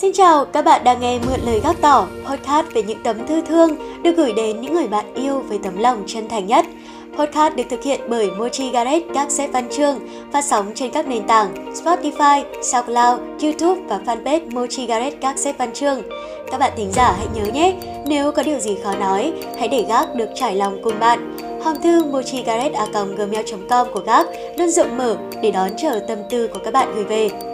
Xin chào, các bạn đang nghe Mượn Lời Gác Tỏ, podcast về những tấm thư thương được gửi đến những người bạn yêu với tấm lòng chân thành nhất. Podcast được thực hiện bởi Mochi Gareth các xếp văn chương, phát sóng trên các nền tảng Spotify, SoundCloud, YouTube và fanpage Mochi Gareth các xếp văn chương. Các bạn thính giả hãy nhớ nhé, nếu có điều gì khó nói, hãy để Gác được trải lòng cùng bạn. Hòm thư mochigaret.gmail.com của Gác luôn rộng mở để đón chờ tâm tư của các bạn gửi về.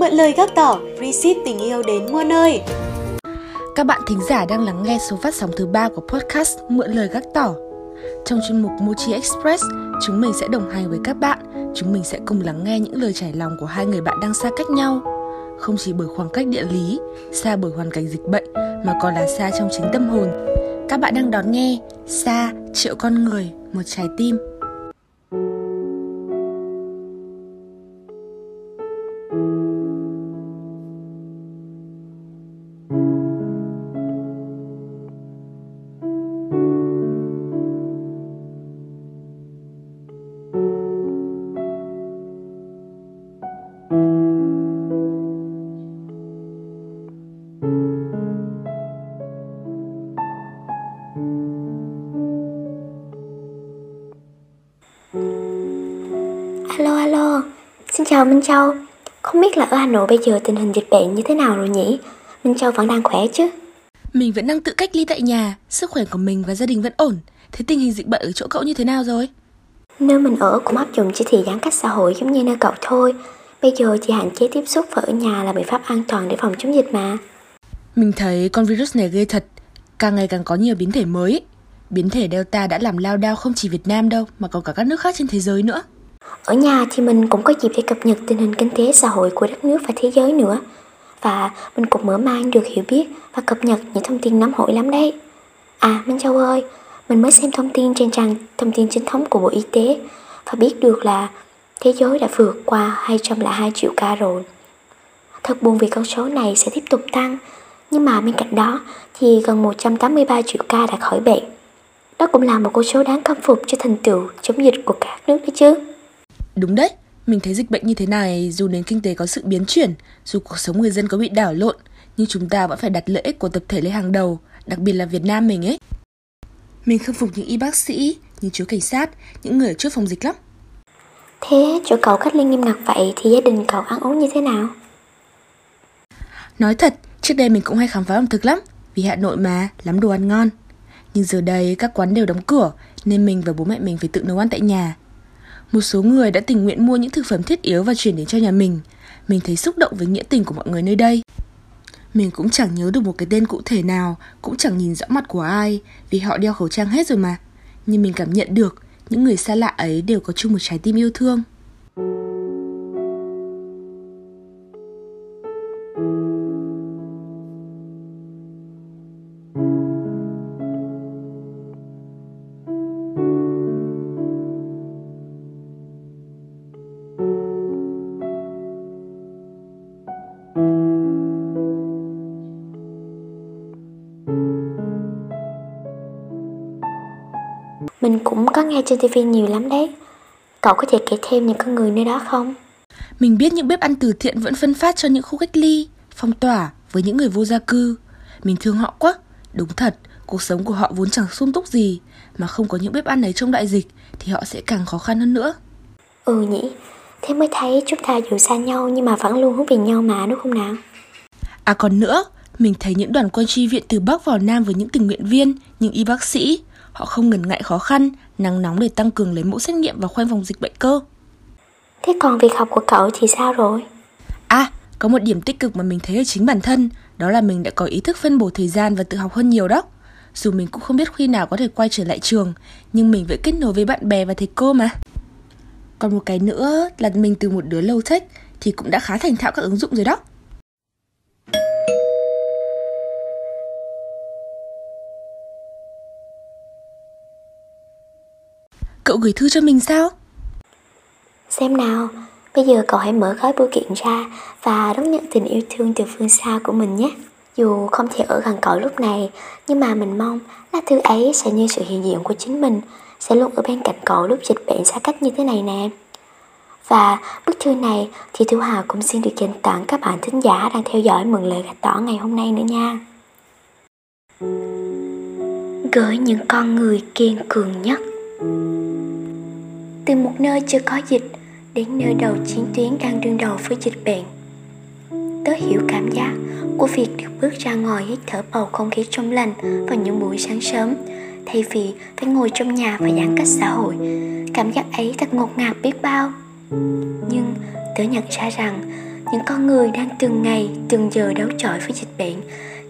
Mượn lời gác tỏ, receipt tình yêu đến muôn nơi. Các bạn thính giả đang lắng nghe số phát sóng thứ ba của podcast Mượn lời gác tỏ. Trong chuyên mục Mochi Express, chúng mình sẽ đồng hành với các bạn. Chúng mình sẽ cùng lắng nghe những lời trải lòng của hai người bạn đang xa cách nhau. Không chỉ bởi khoảng cách địa lý, xa bởi hoàn cảnh dịch bệnh, mà còn là xa trong chính tâm hồn. Các bạn đang đón nghe Xa, triệu con người, một trái tim Alo alo, xin chào Minh Châu Không biết là ở Hà Nội bây giờ tình hình dịch bệnh như thế nào rồi nhỉ? Minh Châu vẫn đang khỏe chứ? Mình vẫn đang tự cách ly tại nhà, sức khỏe của mình và gia đình vẫn ổn. Thế tình hình dịch bệnh ở chỗ cậu như thế nào rồi? Nơi mình ở cũng áp dụng chỉ thị giãn cách xã hội giống như nơi cậu thôi Bây giờ chỉ hạn chế tiếp xúc và ở nhà là biện pháp an toàn để phòng chống dịch mà Mình thấy con virus này ghê thật, càng ngày càng có nhiều biến thể mới. Biến thể Delta đã làm lao đao không chỉ Việt Nam đâu, mà còn cả các nước khác trên thế giới nữa. Ở nhà thì mình cũng có dịp để cập nhật tình hình kinh tế xã hội của đất nước và thế giới nữa. Và mình cũng mở mang được hiểu biết và cập nhật những thông tin nóng hổi lắm đấy. À Minh Châu ơi, mình mới xem thông tin trên trang thông tin chính thống của Bộ Y tế Và biết được là thế giới đã vượt qua 202 triệu ca rồi. Thật buồn vì con số này sẽ tiếp tục tăng Nhưng mà bên cạnh đó thì gần 183 triệu ca đã khỏi bệnh. Đó cũng là một con số đáng khâm phục cho thành tựu chống dịch của các nước đấy chứ. Đúng đấy, mình thấy dịch bệnh như thế này dù nền kinh tế có sự biến chuyển, dù cuộc sống người dân có bị đảo lộn, nhưng chúng ta vẫn phải đặt lợi ích của tập thể lên hàng đầu, đặc biệt là Việt Nam mình ấy. Mình khâm phục những y bác sĩ, những chú cảnh sát, những người ở trước phòng dịch lắm. Thế chỗ cậu cách ly nghiêm ngặt vậy thì gia đình cậu ăn uống như thế nào? Nói thật, trước đây mình cũng hay khám phá ẩm thực lắm, vì Hà Nội mà, lắm đồ ăn ngon. Nhưng giờ đây các quán đều đóng cửa, nên mình và bố mẹ mình phải tự nấu ăn tại nhà. Một số người đã tình nguyện mua những thực phẩm thiết yếu và chuyển đến cho nhà mình. Mình thấy xúc động với nghĩa tình của mọi người nơi đây. Mình cũng chẳng nhớ được một cái tên cụ thể nào, cũng chẳng nhìn rõ mặt của ai, vì họ đeo khẩu trang hết rồi mà. Nhưng mình cảm nhận được, những người xa lạ ấy đều có chung một trái tim yêu thương. Mình cũng có nghe trên TV nhiều lắm đấy Cậu có thể kể thêm những con người nơi đó không? Mình biết những bếp ăn từ thiện vẫn phân phát cho những khu cách ly, phong tỏa với những người vô gia cư. Mình thương họ quá. Đúng thật, cuộc sống của họ vốn chẳng sung túc gì, mà không có những bếp ăn ấy trong đại dịch thì họ sẽ càng khó khăn hơn nữa. Ừ nhỉ Thế mới thấy chúng ta dù xa nhau nhưng mà vẫn luôn hướng về nhau mà đúng không nào? À còn nữa, mình thấy những đoàn quân tri viện từ Bắc vào Nam với những tình nguyện viên, những y bác sĩ, họ không ngần ngại khó khăn, nắng nóng để tăng cường lấy mẫu xét nghiệm và khoanh vùng dịch bệnh cơ. Thế còn việc học của cậu thì sao rồi? À, có một điểm tích cực mà mình thấy ở chính bản thân, đó là mình đã có ý thức phân bổ thời gian và tự học hơn nhiều đó. Dù mình cũng không biết khi nào có thể quay trở lại trường, nhưng mình vẫn kết nối với bạn bè và thầy cô mà. Còn một cái nữa là mình từ một đứa low tech thì cũng đã khá thành thạo các ứng dụng rồi đó. Cậu gửi thư cho mình sao? Xem nào, bây giờ cậu hãy mở gói bưu kiện ra và đón nhận tình yêu thương từ phương xa của mình nhé. Dù không thể ở gần cậu lúc này, nhưng mà mình mong lá thư ấy sẽ như sự hiện diện của chính mình, sẽ luôn ở bên cạnh cậu lúc dịch bệnh xa cách như thế này nè. Và bức thư này thì Thu Hà cũng xin được dành tặng các bạn thính giả đang theo dõi mừng lời gạch tỏ ngày hôm nay nữa nha. Gửi những con người kiên cường nhất từ một nơi chưa có dịch đến nơi đầu chiến tuyến đang đương đầu với dịch bệnh. Tớ hiểu cảm giác của việc được bước ra ngoài hít thở bầu không khí trong lành vào những buổi sáng sớm, thay vì phải ngồi trong nhà và giãn cách xã hội. Cảm giác ấy thật ngột ngạt biết bao. Nhưng tớ nhận ra rằng những con người đang từng ngày, từng giờ đấu chọi với dịch bệnh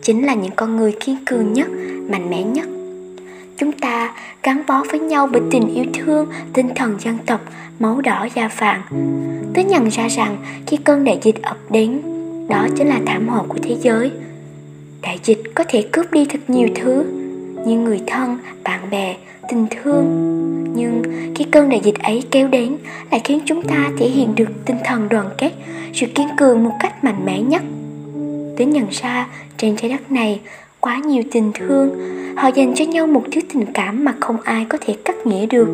chính là những con người kiên cường nhất, mạnh mẽ nhất chúng ta gắn bó với nhau bởi tình yêu thương, tinh thần dân tộc, máu đỏ da vàng. Tớ nhận ra rằng khi cơn đại dịch ập đến, đó chính là thảm họa của thế giới. Đại dịch có thể cướp đi thật nhiều thứ, như người thân, bạn bè, tình thương. Nhưng khi cơn đại dịch ấy kéo đến, lại khiến chúng ta thể hiện được tinh thần đoàn kết, sự kiên cường một cách mạnh mẽ nhất. Tớ nhận ra trên trái đất này quá nhiều tình thương họ dành cho nhau một thứ tình cảm mà không ai có thể cắt nghĩa được.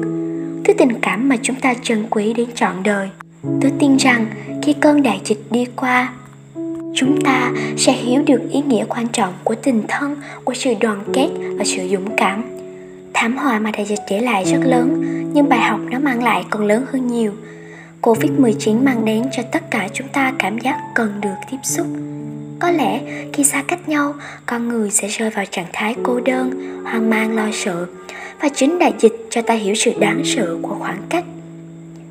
Thứ tình cảm mà chúng ta trân quý đến trọn đời. Tôi tin rằng, khi cơn đại dịch đi qua, chúng ta sẽ hiểu được ý nghĩa quan trọng của tình thân, của sự đoàn kết và sự dũng cảm. Thảm họa mà đại dịch để lại rất lớn, nhưng bài học nó mang lại còn lớn hơn nhiều. Covid-19 mang đến cho tất cả chúng ta cảm giác cần được tiếp xúc. Có lẽ khi xa cách nhau, con người sẽ rơi vào trạng thái cô đơn, hoang mang lo sợ. Và chính đại dịch cho ta hiểu sự đáng sợ của khoảng cách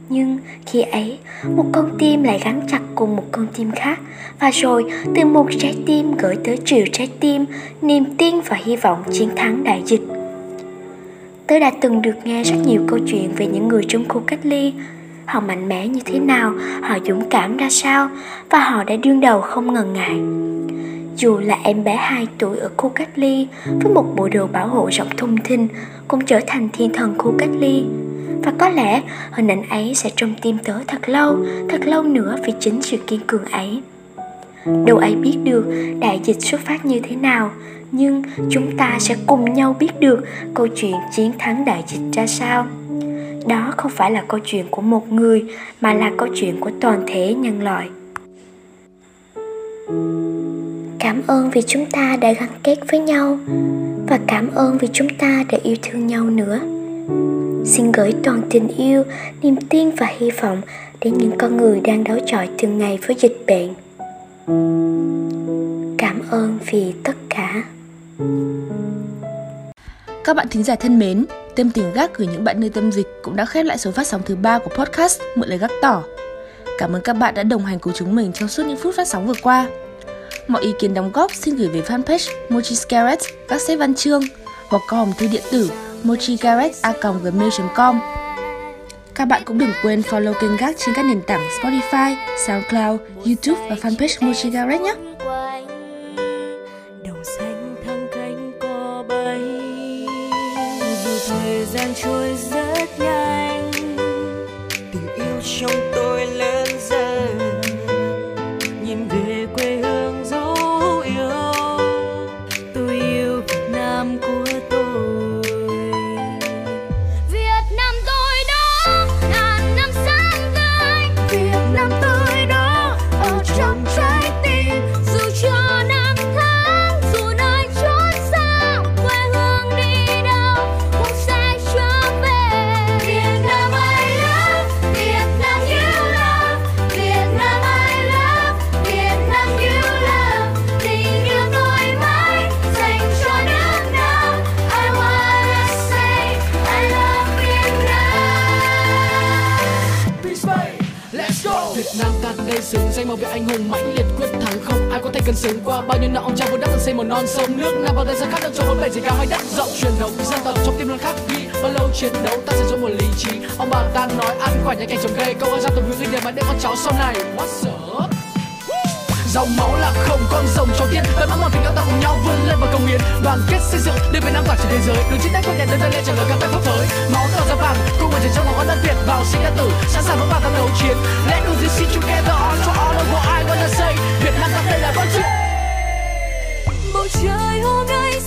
nhưng khi ấy một con tim lại gắn chặt cùng một con tim khác và rồi từ một trái tim gửi tới triệu trái tim niềm tin và hy vọng chiến thắng đại dịch tôi đã từng được nghe rất nhiều câu chuyện về những người trong khu cách ly họ mạnh mẽ như thế nào, họ dũng cảm ra sao, và họ đã đương đầu không ngần ngại. Dù là em bé 2 tuổi ở khu cách ly, với một bộ đồ bảo hộ rộng thùng thình cũng trở thành thiên thần khu cách ly. Và có lẽ, hình ảnh ấy sẽ trong tim tớ thật lâu thật lâu nữa vì chính sự kiên cường ấy. Đâu ai biết được đại dịch xuất phát như thế nào, nhưng chúng ta sẽ cùng nhau biết được câu chuyện chiến thắng đại dịch ra sao đó không phải là câu chuyện của một người mà là câu chuyện của toàn thể nhân loại. Cảm ơn vì chúng ta đã gắn kết với nhau và cảm ơn vì chúng ta đã yêu thương nhau nữa. Xin gửi toàn tình yêu niềm tin và hy vọng đến những con người đang đấu chọi từng ngày với dịch bệnh. Cảm ơn vì tất cả. Các bạn thính giả thân mến Tâm tình gác gửi những bạn nơi tâm dịch cũng đã khép lại số phát sóng thứ ba của podcast Mượn lời gác tỏ. Cảm ơn các bạn đã đồng hành cùng chúng mình trong suốt những phút phát sóng vừa qua. Mọi ý kiến đóng góp xin gửi về fanpage Mochi Scarrett, các sếp văn chương hoặc qua hòm thư điện tử mochigarret.gmail.com Các bạn cũng đừng quên follow kênh gác trên các nền tảng Spotify, SoundCloud, YouTube và fanpage Mochi Garret nhé. Trôi rất nhanh. Tình yêu trong Nam ta đây xứng danh một vị anh hùng mãnh liệt quyết thắng. Không ai có thể cân xứng qua bao nhiêu năm ông cha vun đắp xây một non sông. Nước nam vào đây ra khác đất cho bốn bể chỉ cao hay đất rộng. Truyền thống dân tộc trong tim luôn khắc ghi, bao lâu chiến đấu ta sẽ dùng một lý trí. Ông bà ta nói, ăn quả nhà cảnh trồng cây, câu ăn ra tụi những để mà để con cháu sau này. What's up dòng máu là không con rồng cho tiên vẫn mong mòn tình yêu ta cùng nhau vươn lên và công hiến đoàn kết xây dựng đưa việt nam tỏa trên thế giới. Đứng trên nét quốc nhà tới tay lên trả lời các tay pháp phới máu đỏ da vàng, cùng mình chiến trong máu đất việt vào sinh ra tử. Sẵn sàng vững vàng tham đấu chiến. Let us this shit together all for all of what I wanna say. Việt nam ta đây là vẫn bầu trời hôm nay